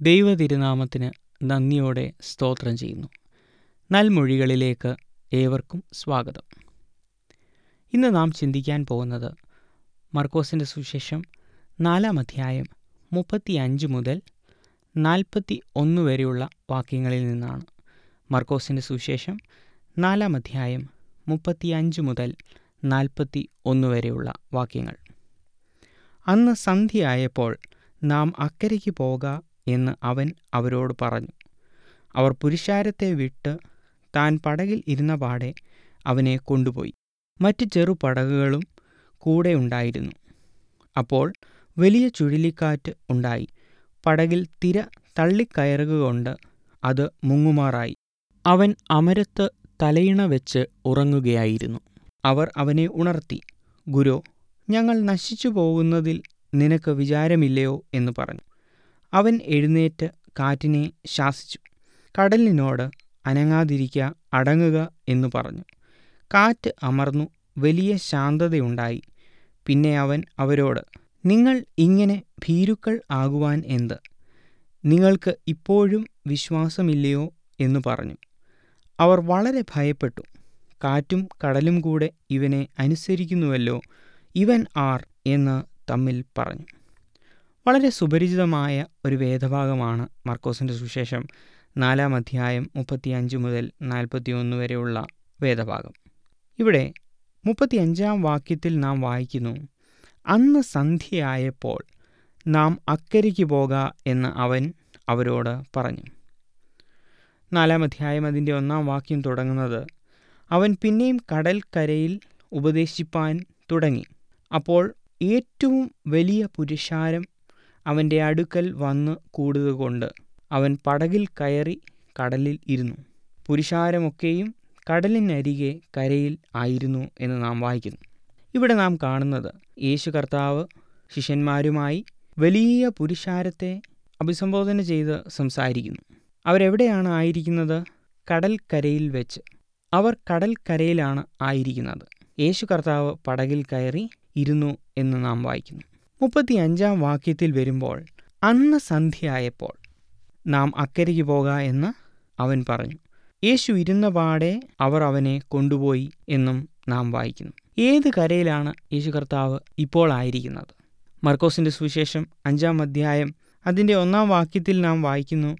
ദൈവ തിരുനാമത്തിന് നന്ദിയോടെ സ്തോത്രം ചെയ്യുന്നു. നൽമൊഴികളിലേക്ക് ഏവർക്കും സ്വാഗതം. ഇന്ന് നാം ചിന്തിക്കാൻ പോകുന്നത് മർക്കോസിന്റെ സുശേഷം നാലാം അധ്യായം മുപ്പത്തി അഞ്ച് മുതൽ നാൽപ്പത്തി ഒന്ന് വരെയുള്ള വാക്യങ്ങളിൽ നിന്നാണ് മർക്കോസിന്റെ സുശേഷം നാലാം അധ്യായം മുപ്പത്തി അഞ്ച് മുതൽ നാൽപ്പത്തി ഒന്ന് വരെയുള്ള വാക്യങ്ങൾ. അന്ന് സന്ധ്യയായപ്പോൾ നാം അക്കരയ്ക്ക് പോക എന്ന് അവൻ അവരോട് പറഞ്ഞു. അവർ പുരുഷാരത്തെ വിട്ട് താൻ പടകിൽ ഇരുന്ന പാടെ അവനെ കൊണ്ടുപോയി. മറ്റ് ചെറു പടകുകളും കൂടെ ഉണ്ടായിരുന്നു. അപ്പോൾ വലിയ ചുഴലിക്കാറ്റ് ഉണ്ടായി. പടകിൽ തിര തള്ളിക്കയറുകൊണ്ട് അത് മുങ്ങുമാറായി. അവൻ അമരത്ത് തലയിണ വെച്ച് ഉറങ്ങുകയായിരുന്നു. അവർ അവനെ ഉണർത്തി ഗുരു ഞങ്ങൾ നശിച്ചു പോകുന്നതിൽ നിനക്ക് വിചാരമില്ലയോ? എന്ന് പറഞ്ഞു. അവൻ എഴുന്നേറ്റ് കാറ്റിനെ ശാസിച്ചു. കടലിനോട് അനങ്ങാതിരിക്കുക അടങ്ങുക എന്ന് പറഞ്ഞു. കാറ്റ് അമർന്നു വലിയ ശാന്തതയുണ്ടായി. പിന്നെ അവൻ അവരോട് നിങ്ങൾ ഇങ്ങനെ ഭീരുക്കൾ ആകുവാൻ എന്ത്? നിങ്ങൾക്ക് ഇപ്പോഴും വിശ്വാസമില്ലയോ? എന്ന് പറഞ്ഞു. അവർ വളരെ ഭയപ്പെട്ടു. കാറ്റും കടലും കൂടെ ഇവനെ അനുസരിക്കുന്നുവല്ലോ ഇവൻ ആർ എന്ന് തമ്മിൽ പറഞ്ഞു. വളരെ സുപരിചിതമായ ഒരു വേദഭാഗമാണ് മർക്കോസിന്റെ സുശേഷം നാലാം അധ്യായം മുപ്പത്തിയഞ്ച് മുതൽ നാൽപ്പത്തിയൊന്ന് വരെയുള്ള വേദഭാഗം. ഇവിടെ മുപ്പത്തിയഞ്ചാം വാക്യത്തിൽ നാം വായിക്കുന്നു അന്ന് സന്ധ്യയായപ്പോൾ നാം അക്കരയ്ക്ക് പോക എന്ന് അവൻ അവരോട് പറഞ്ഞു. നാലാം അധ്യായം അതിന്റെ ഒന്നാം വാക്യം തുടങ്ങുന്നത് അവൻ പിന്നെയും കടൽക്കരയിൽ ഉപദേശിപ്പാൻ തുടങ്ങി. അപ്പോൾ ഏറ്റവും വലിയ പുരുഷാരം അവന്റെ അടുക്കൽ വന്ന് കൂടുതുകൊണ്ട് അവൻ പടകിൽ കയറി കടലിൽ ഇരുന്നു. പുരുഷാരമൊക്കെയും കടലിനരികെ കരയിൽ ആയിരുന്നു എന്ന് നാം വായിക്കുന്നു. ഇവിടെ നാം കാണുന്നത് യേശു കർത്താവ് ശിഷ്യന്മാരുമായി വലിയ പുരുഷാരത്തെ അഭിസംബോധന ചെയ്ത് സംസാരിക്കുന്നു. അവരെവിടെയാണ് ആയിരിക്കുന്നത്? കടൽക്കരയിൽ വെച്ച്. അവർ കടൽക്കരയിലാണ് ആയിരിക്കുന്നത്. യേശു കർത്താവ് പടകിൽ കയറി ഇരുന്നു എന്ന് നാം വായിക്കുന്നു. മുപ്പത്തി അഞ്ചാം വാക്യത്തിൽ വരുമ്പോൾ അന്ന് സന്ധ്യയായപ്പോൾ നാം അക്കരയ്ക്ക് പോക എന്ന് അവൻ പറഞ്ഞു. യേശു ഇരുന്ന പാടെ അവർ അവനെ കൊണ്ടുപോയി എന്നും നാം വായിക്കുന്നു. ഏത് കരയിലാണ് യേശു കർത്താവ് ഇപ്പോൾ ആയിരിക്കുന്നത്? മർക്കോസിന്റെ സുവിശേഷം അഞ്ചാം അധ്യായം അതിന്റെ ഒന്നാം വാക്യത്തിൽ നാം വായിക്കുന്നു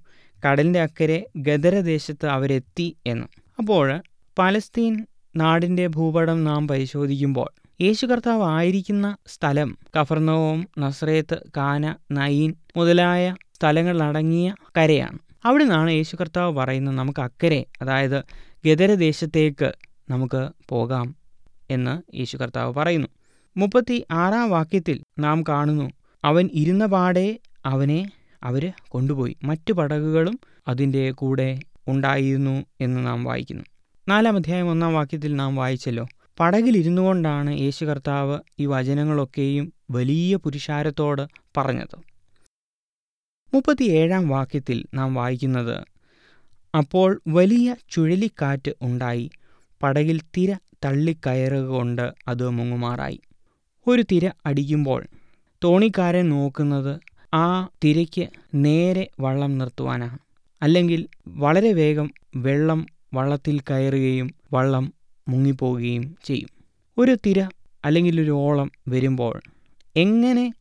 കടലിന്റെ അക്കരെ ഗദരദേശത്ത് അവരെത്തി എന്ന്. അപ്പോൾ പലസ്തീൻ നാടിന്റെ ഭൂപടം നാം പരിശോധിക്കുമ്പോൾ യേശു കർത്താവ് ആയിരിക്കുന്ന സ്ഥലം കഫർനവും നസ്രേത്ത് കാന നയീൻ മുതലായ സ്ഥലങ്ങളിലടങ്ങിയ കരയാണ്. അവിടെ നിന്നാണ് യേശു കർത്താവ് പറയുന്നത് നമുക്ക് അക്കരെ അതായത് ഗദരദേശത്തേക്ക് നമുക്ക് പോകാം എന്ന് യേശു കർത്താവ് പറയുന്നു. മുപ്പത്തി ആറാം വാക്യത്തിൽ നാം കാണുന്നു അവൻ ഇരുന്ന പാടെ അവനെ അവർ കൊണ്ടുപോയി. മറ്റു പടകുകളും അതിന്റെ കൂടെ ഉണ്ടായിരുന്നു എന്ന് നാം വായിക്കുന്നു. നാലാം അധ്യായം ഒന്നാം വാക്യത്തിൽ നാം വായിച്ചല്ലോ പടകിലിരുന്നു കൊണ്ടാണ് യേശു കർത്താവ് ഈ വചനങ്ങളൊക്കെയും വലിയ പുരുഷാരത്തോട് പറഞ്ഞത്. മുപ്പത്തിയേഴാം വാക്യത്തിൽ നാം വായിക്കുന്നത് അപ്പോൾ വലിയ ചുഴലിക്കാറ്റ് ഉണ്ടായി പടകിൽ തിര തള്ളിക്കയറുകൊണ്ട് അത് മുങ്ങുമാറായി. ഒരു തിര അടിക്കുമ്പോൾ തോണിക്കാരൻ നോക്കുന്നത് ആ തിരയ്ക്ക് നേരെ വള്ളം നിർത്തുവാനാണ് അല്ലെങ്കിൽ വളരെ വേഗം വെള്ളം വള്ളത്തിൽ കയറുകയും വള്ളം മുങ്ങിപ്പോവുകയും ചെയ്യും. ഒരു തിര അല്ലെങ്കിൽ ഒരു ഓളം വരുമ്പോൾ എങ്ങനെ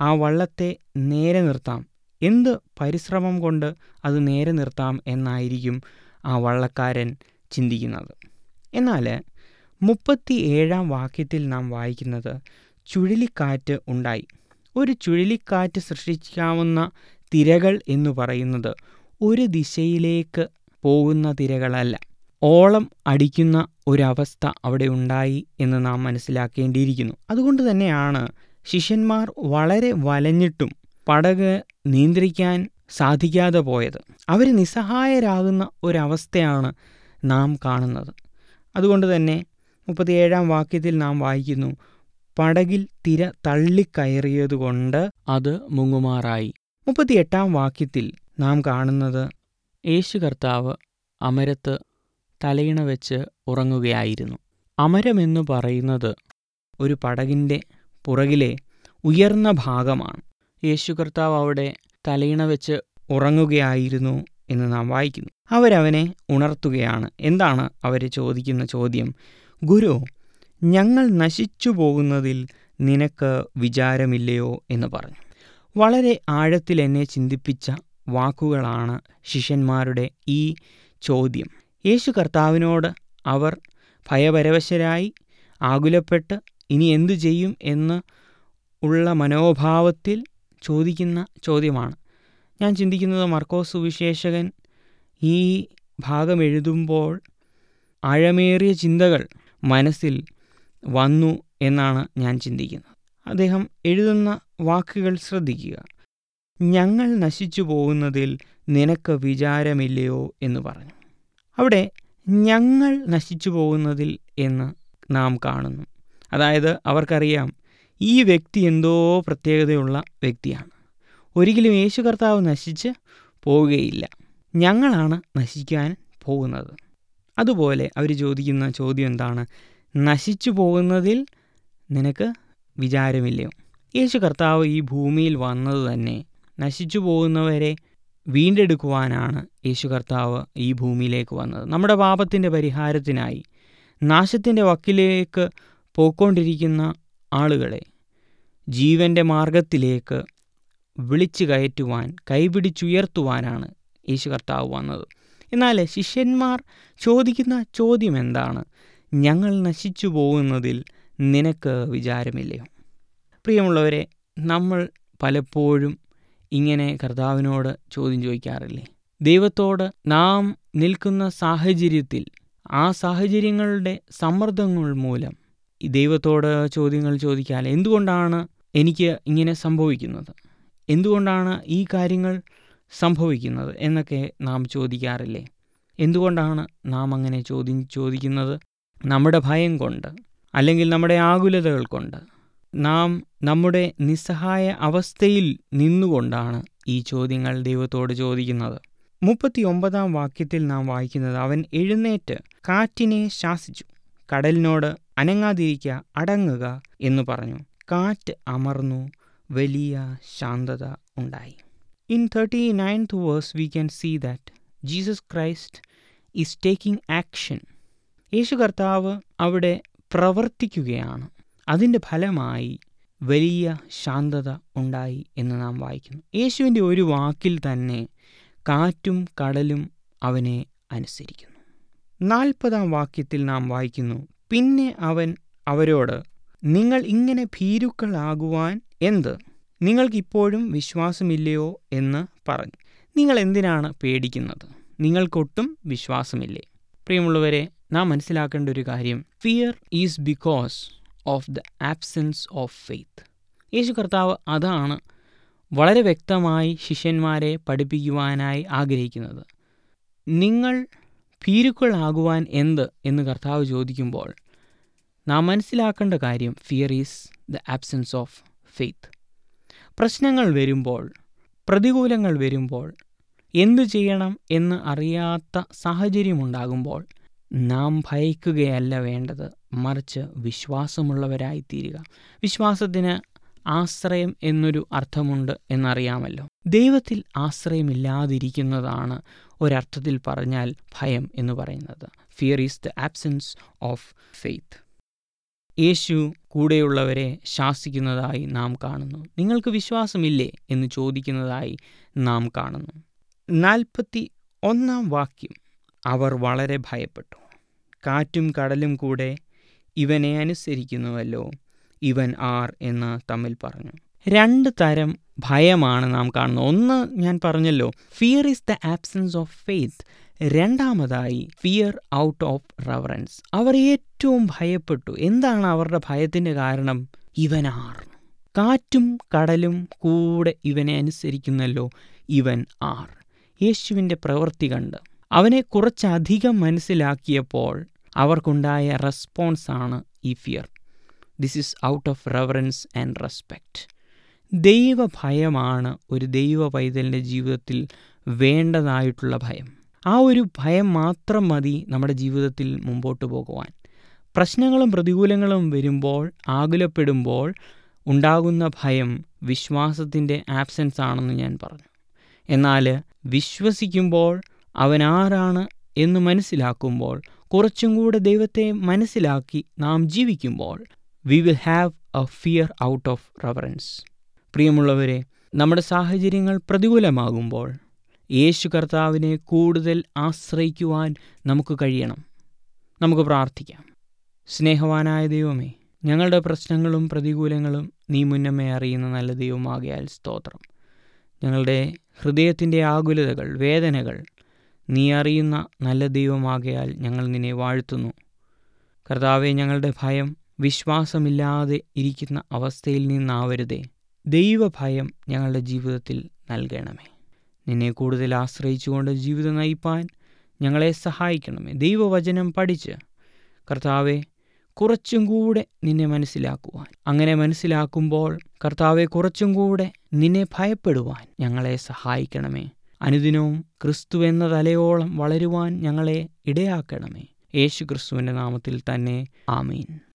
ആ വള്ളത്തെ നേരെ നിർത്താം? എന്ത് പരിശ്രമം കൊണ്ട് അത് നേരെ നിർത്താം എന്നായിരിക്കും ആ വള്ളക്കാരൻ ചിന്തിക്കുന്നത്. എന്നാൽ മുപ്പത്തി ഏഴാം വാക്യത്തിൽ നാം വായിക്കുന്നത് ചുഴലിക്കാറ്റ് ഉണ്ടായി. ഒരു ചുഴലിക്കാറ്റ് സൃഷ്ടിക്കാവുന്ന തിരകൾ എന്ന് പറയുന്നത് ഒരു ദിശയിലേക്ക് പോകുന്ന തിരകളല്ല. ഓളം അടിക്കുന്ന ഒരവസ്ഥ അവിടെ ഉണ്ടായി എന്ന് നാം മനസ്സിലാക്കേണ്ടിയിരിക്കുന്നു. അതുകൊണ്ട് തന്നെയാണ് ശിഷ്യന്മാർ വളരെ വലഞ്ഞിട്ടും പടക് നിയന്ത്രിക്കാൻ സാധിക്കാതെ പോയത്. അവർ നിസ്സഹായരാകുന്ന ഒരവസ്ഥയാണ് നാം കാണുന്നത്. അതുകൊണ്ട് തന്നെ മുപ്പത്തിയേഴാം വാക്യത്തിൽ നാം വായിക്കുന്നു പടകിൽ തിര തള്ളിക്കയറിയതുകൊണ്ട് അത് മുങ്ങുമാറായി. മുപ്പത്തിയെട്ടാം വാക്യത്തിൽ നാം കാണുന്നത് യേശു കർത്താവ് അമരത്ത് തലയിണ വെച്ച് ഉറങ്ങുകയായിരുന്നു. അമരമെന്നു പറയുന്നത് ഒരു പടകിന്റെ പുറകിലെ ഉയർന്ന ഭാഗമാണ്. യേശു കർത്താവ് അവിടെ തലയിണ വെച്ച് ഉറങ്ങുകയായിരുന്നു എന്ന് നാം വായിക്കുന്നു. അവരവനെ ഉണർത്തുകയാണ്. എന്താണ് അവർ ചോദിക്കുന്ന ചോദ്യം? ഗുരു ഞങ്ങൾ നശിച്ചു പോകുന്നതിൽ നിനക്ക് വിചാരമില്ലയോ എന്ന് പറഞ്ഞു. വളരെ ആഴത്തിൽ എന്നെ ചിന്തിപ്പിച്ച വാക്കുകളാണ് ശിഷ്യന്മാരുടെ ഈ ചോദ്യം. യേശു കർത്താവിനോട് അവർ ഭയപരവശരായി ആകുലപ്പെട്ട് ഇനി എന്തു ചെയ്യും എന്ന് ഉള്ള മനോഭാവത്തിൽ ചോദിക്കുന്ന ചോദ്യമാണ്. ഞാൻ ചിന്തിക്കുന്നത് മർക്കോസ് സുവിശേഷകൻ ഈ ഭാഗം എഴുതുമ്പോൾ ആഴമേറിയ ചിന്തകൾ മനസ്സിൽ വന്നു എന്നാണ് ഞാൻ ചിന്തിക്കുന്നത്. അദ്ദേഹം എഴുതുന്ന വാക്കുകൾ ശ്രദ്ധിക്കുക. ഞങ്ങൾ നശിച്ചു പോകുന്നതിൽ നിനക്ക് വിചാരമില്ലയോ എന്ന് പറഞ്ഞു. അവിടെ ഞങ്ങൾ നശിച്ചു പോകുന്നതിൽ എന്ന് നാം കാണുന്നു. അതായത് അവർക്കറിയാം ഈ വ്യക്തി എന്തോ പ്രത്യേകതയുള്ള വ്യക്തിയാണ്. ഒരിക്കലും യേശു കർത്താവ് നശിച്ച് പോവുകയില്ല. ഞങ്ങളാണ് നശിക്കാൻ പോകുന്നത്. അതുപോലെ അവർ ചോദിക്കുന്ന ചോദ്യം എന്താണ്? നശിച്ചു പോകുന്നതിൽ നിനക്ക് വിചാരമില്ലയോ? യേശു കർത്താവ് ഈ ഭൂമിയിൽ വന്നത് തന്നെ നശിച്ചു പോകുന്നവരെ വീണ്ടെടുക്കുവാനാണ് യേശു കർത്താവ് ഈ ഭൂമിയിലേക്ക് വന്നത്. നമ്മുടെ പാപത്തിന്റെ പരിഹാരത്തിനായി നാശത്തിന്റെ വക്കിലേക്ക് പോയിക്കൊണ്ടിരിക്കുന്ന ആളുകളെ ജീവന്റെ മാർഗത്തിലേക്ക് വിളിച്ചു കയറ്റുവാൻ കൈപിടിച്ചുയർത്തുവാനാണ് യേശു കർത്താവ് വന്നത്. എന്നാൽ ശിഷ്യന്മാർ ചോദിക്കുന്ന ചോദ്യം എന്താണ്? ഞങ്ങൾ നശിച്ചു പോകുന്നതിൽ നിനക്ക് വിചാരമില്ലയോ? പ്രിയമുള്ളവരെ നമ്മൾ പലപ്പോഴും ഇങ്ങനെ കർത്താവിനോട് ചോദ്യം ചോദിക്കാറില്ലേ? ദൈവത്തോട് നാം നിൽക്കുന്ന സാഹചര്യത്തിൽ ആ സാഹചര്യങ്ങളുടെ സമ്മർദ്ദങ്ങൾ മൂലം ഈ ദൈവത്തോട് ചോദ്യങ്ങൾ ചോദിക്കാൽ എന്തുകൊണ്ടാണ് എനിക്ക് ഇങ്ങനെ സംഭവിക്കുന്നത്? എന്തുകൊണ്ടാണ് ഈ കാര്യങ്ങൾ സംഭവിക്കുന്നത് എന്നൊക്കെ നാം ചോദിക്കാറില്ലേ? എന്തുകൊണ്ടാണ് നാം അങ്ങനെ ചോദ്യം ചോദിക്കുന്നത്? നമ്മുടെ ഭയം കൊണ്ട് അല്ലെങ്കിൽ നമ്മുടെ ആകുലതകൾ കൊണ്ട് നാം നമ്മുടെ നിസ്സഹായ അവസ്ഥയിൽ നിന്നുകൊണ്ടാണ് ഈ ചോദ്യങ്ങൾ ദൈവത്തോട് ചോദിക്കുന്നത്. മുപ്പത്തി ഒമ്പതാം വാക്യത്തിൽ നാം വായിക്കുന്നത് അവൻ എഴുന്നേറ്റ് കാറ്റിനെ ശാസിച്ചു. കടലിനോട് അനങ്ങാതിരിക്കുക അടങ്ങുക എന്ന് പറഞ്ഞു. കാറ്റ് അമർന്നു വലിയ ശാന്തത ഉണ്ടായി. In thirty ninth verse we can see that Jesus Christ is taking action യേശു കർത്താവ് അവിടെ പ്രവർത്തിക്കുകയാണ്. അതിന്റെ ഫലമായി വലിയ ശാന്തത ഉണ്ടായി എന്ന് നാം വായിക്കുന്നു. യേശുവിന്റെ ഒരു വാക്കിൽ തന്നെ കാറ്റും കടലും അവനെ അനുസരിക്കുന്നു. നാൽപ്പതാം വാക്യത്തിൽ നാം വായിക്കുന്നു പിന്നെ അവൻ അവരോട് നിങ്ങൾ ഇങ്ങനെ ഭീരുക്കളാകുവാൻ എന്ത്? നിങ്ങൾക്കിപ്പോഴും വിശ്വാസമില്ലയോ എന്ന് പറഞ്ഞു. നിങ്ങൾ എന്തിനാണ് പേടിക്കുന്നത്? നിങ്ങൾക്കൊട്ടും വിശ്വാസമില്ലേ? പ്രിയമുള്ളവരെ നാം മനസ്സിലാക്കേണ്ട ഒരു കാര്യം fear is because of the absence of faith യേശു കർത്താവ് അതാണ് വളരെ വ്യക്തമായി ശിഷ്യന്മാരെ പഠിപ്പിക്കുവാനായി ആഗ്രഹിക്കുന്നത്. നിങ്ങൾ ഭീരുക്കളാകുവാൻ എന്ത് എന്ന് കർത്താവ് ചോദിക്കുമ്പോൾ നാം മനസ്സിലാക്കേണ്ട കാര്യം fear is the absence of faith പ്രശ്നങ്ങൾ വരുമ്പോൾ പ്രതികൂലങ്ങൾ വരുമ്പോൾ എന്തു ചെയ്യണം എന്ന് അറിയാത്ത സാഹചര്യമുണ്ടാകുമ്പോൾ നാം ഭയക്കുകയല്ല വേണ്ടത്. മറിച്ച് വിശ്വാസമുള്ളവരായിത്തീരുക. വിശ്വാസത്തിന് ആശ്രയം എന്നൊരു അർത്ഥമുണ്ട് എന്നറിയാമല്ലോ. ദൈവത്തിൽ ആശ്രയമില്ലാതിരിക്കുന്നതാണ് ഒരർത്ഥത്തിൽ പറഞ്ഞാൽ ഭയം എന്ന് പറയുന്നത്. Fear is the absence of faith യേശു കൂടെയുള്ളവരെ ശാസിക്കുന്നതായി നാം കാണുന്നു. നിങ്ങൾക്ക് വിശ്വാസമില്ലേ എന്ന് ചോദിക്കുന്നതായി നാം കാണുന്നു. നാൽപ്പത്തി ഒന്നാം വാക്യം. അവർ വളരെ ഭയപ്പെട്ടു. കാറ്റും കടലും കൂടെ ഇവനെ അനുസരിക്കുന്നുവല്ലോ. ഇവൻ ആർ എന്ന് തമ്മിൽ പറഞ്ഞു. രണ്ട് തരം ഭയമാണ് നാം കാണുന്നത്. ഒന്ന് ഞാൻ പറഞ്ഞല്ലോ fear is the absence of faith രണ്ടാമതായി ഫിയർ ഔട്ട് ഓഫ് റവറൻസ് അവർ ഏറ്റവും ഭയപ്പെട്ടു. എന്താണ് അവരുടെ ഭയത്തിന്റെ കാരണം? ഇവനാർ കാറ്റും കടലും കൂടെ ഇവനെ അനുസരിക്കുന്നല്ലോ ഇവൻ ആർ. യേശുവിന്റെ പ്രവൃത്തി കണ്ട്. അവനെ കുറച്ചധികം മനസ്സിലാക്കിയപ്പോൾ അവർക്കുണ്ടായ റെസ്പോൺസാണ് ഈ fear. This is out of reverence and respect ദൈവഭയമാണ് ഒരു ദൈവ പൈതലിന്റെ ജീവിതത്തിൽ വേണ്ടതായിട്ടുള്ള ഭയം. ആ ഒരു ഭയം മാത്രം മതി നമ്മുടെ ജീവിതത്തിൽ മുമ്പോട്ട് പോകുവാൻ. പ്രശ്നങ്ങളും പ്രതികൂലങ്ങളും വരുമ്പോൾ ആകുലപ്പെടുമ്പോൾ ഉണ്ടാകുന്ന ഭയം വിശ്വാസത്തിന്റെ ആബ്സെൻസ് ആണെന്ന് ഞാൻ പറഞ്ഞു. എന്നാൽ വിശ്വസിക്കുമ്പോൾ അവൻ എന്ന് മനസ്സിലാക്കുമ്പോൾ കുറച്ചും കൂടെ ദൈവത്തെ മനസ്സിലാക്കി നാം ജീവിക്കുമ്പോൾ we will have a fear out of reverence പ്രിയമുള്ളവരെ നമ്മുടെ സാഹചര്യങ്ങൾ പ്രതികൂലമാകുമ്പോൾ യേശു കർത്താവിനെ കൂടുതൽ ആശ്രയിക്കുവാൻ നമുക്ക് കഴിയണം. നമുക്ക് പ്രാർത്ഥിക്കാം. സ്നേഹവാനായ ദൈവമേ ഞങ്ങളുടെ പ്രശ്നങ്ങളും പ്രതികൂലങ്ങളും നീ മുന്നമേ അറിയുന്ന നല്ല ദൈവമാകയാൽ സ്തോത്രം. ഞങ്ങളുടെ ഹൃദയത്തിന്റെ ആകുലതകൾ വേദനകൾ നീ അറിയുന്ന നല്ല ദൈവമാകയാൽ ഞങ്ങൾ നിന്നെ വാഴ്ത്തുന്നു. കർത്താവെ ഞങ്ങളുടെ ഭയം വിശ്വാസമില്ലാതെ ഇരിക്കുന്ന അവസ്ഥയിൽ നിന്നാവരുതേ. ദൈവഭയം ഞങ്ങളുടെ ജീവിതത്തിൽ നൽകണമേ. നിന്നെ കൂടുതൽ ആശ്രയിച്ചുകൊണ്ട് ജീവിതം നയിപ്പാൻ ഞങ്ങളെ സഹായിക്കണമേ. ദൈവവചനം പഠിച്ച് കർത്താവെ കുറച്ചും കൂടെ നിന്നെ മനസ്സിലാക്കുവാൻ. അങ്ങനെ മനസ്സിലാക്കുമ്പോൾ കർത്താവെ കുറച്ചും കൂടെ നിന്നെ ഭയപ്പെടുവാൻ ഞങ്ങളെ സഹായിക്കണമേ. അനുദിനവും ക്രിസ്തു എന്ന തലയോളം വളരുവാൻ ഞങ്ങളെ ഇടയാക്കണമേ. യേശു ക്രിസ്തുവിന്റെ നാമത്തിൽ തന്നെ ആമീൻ.